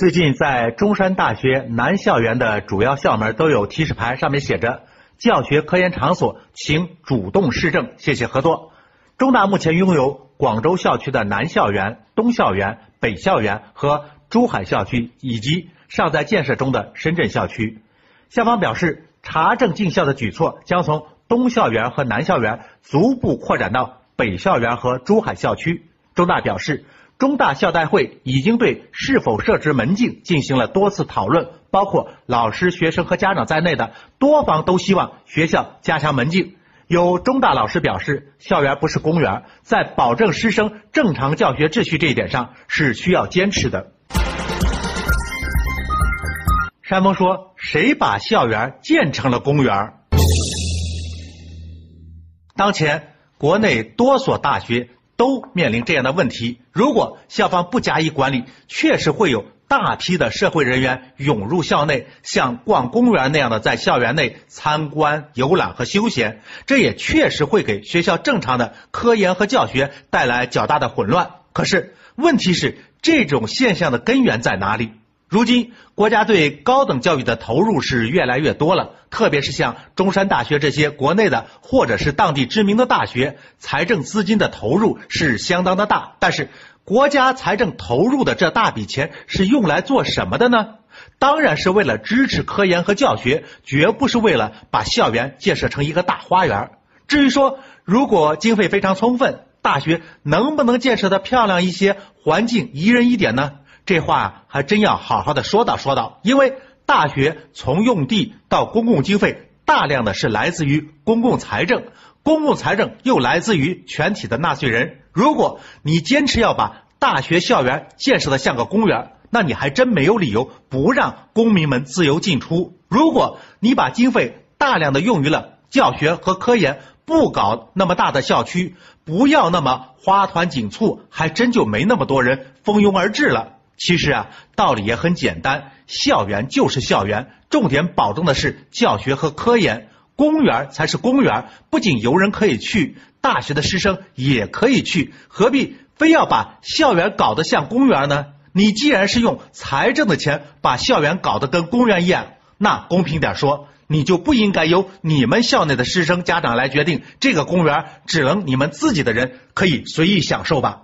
最近在中山大学南校园的主要校门都有提示牌，上面写着“教学科研场所，请主动市政，谢谢合作”。中大目前拥有广州校区的南校园、东校园、北校园和珠海校区，以及尚在建设中的深圳校区。校方表示，查证进校的举措将从东校园和南校园逐步扩展到北校园和珠海校区。中大表示。中大校代会已经对是否设置门禁进行了多次讨论，包括老师、学生和家长在内的多方都希望学校加强门禁。有中大老师表示，校园不是公园，在保证师生正常教学秩序这一点上是需要坚持的。山峰说：“谁把校园建成了公园？”当前国内多所大学。都面临这样的问题。如果校方不加以管理，确实会有大批的社会人员涌入校内，像逛公园那样的在校园内参观、游览和休闲。这也确实会给学校正常的科研和教学带来较大的混乱。可是，问题是这种现象的根源在哪里？如今，国家对高等教育的投入是越来越多了，特别是像中山大学这些国内的或者是当地知名的大学，财政资金的投入是相当的大。但是，国家财政投入的这大笔钱是用来做什么的呢？当然是为了支持科研和教学，绝不是为了把校园建设成一个大花园。至于说，如果经费非常充分，大学能不能建设的漂亮一些，环境宜人一点呢？这话还真要好好的说道说道，因为大学从用地到公共经费，大量的是来自于公共财政，公共财政又来自于全体的纳税人。如果你坚持要把大学校园建设的像个公园，那你还真没有理由不让公民们自由进出。如果你把经费大量的用于了教学和科研，不搞那么大的校区，不要那么花团锦簇，还真就没那么多人蜂拥而至了。其实啊，道理也很简单，校园就是校园，重点保证的是教学和科研，公园才是公园，不仅游人可以去，大学的师生也可以去，何必非要把校园搞得像公园呢？你既然是用财政的钱把校园搞得跟公园一样，那公平点说，你就不应该由你们校内的师生家长来决定，这个公园只能你们自己的人可以随意享受吧。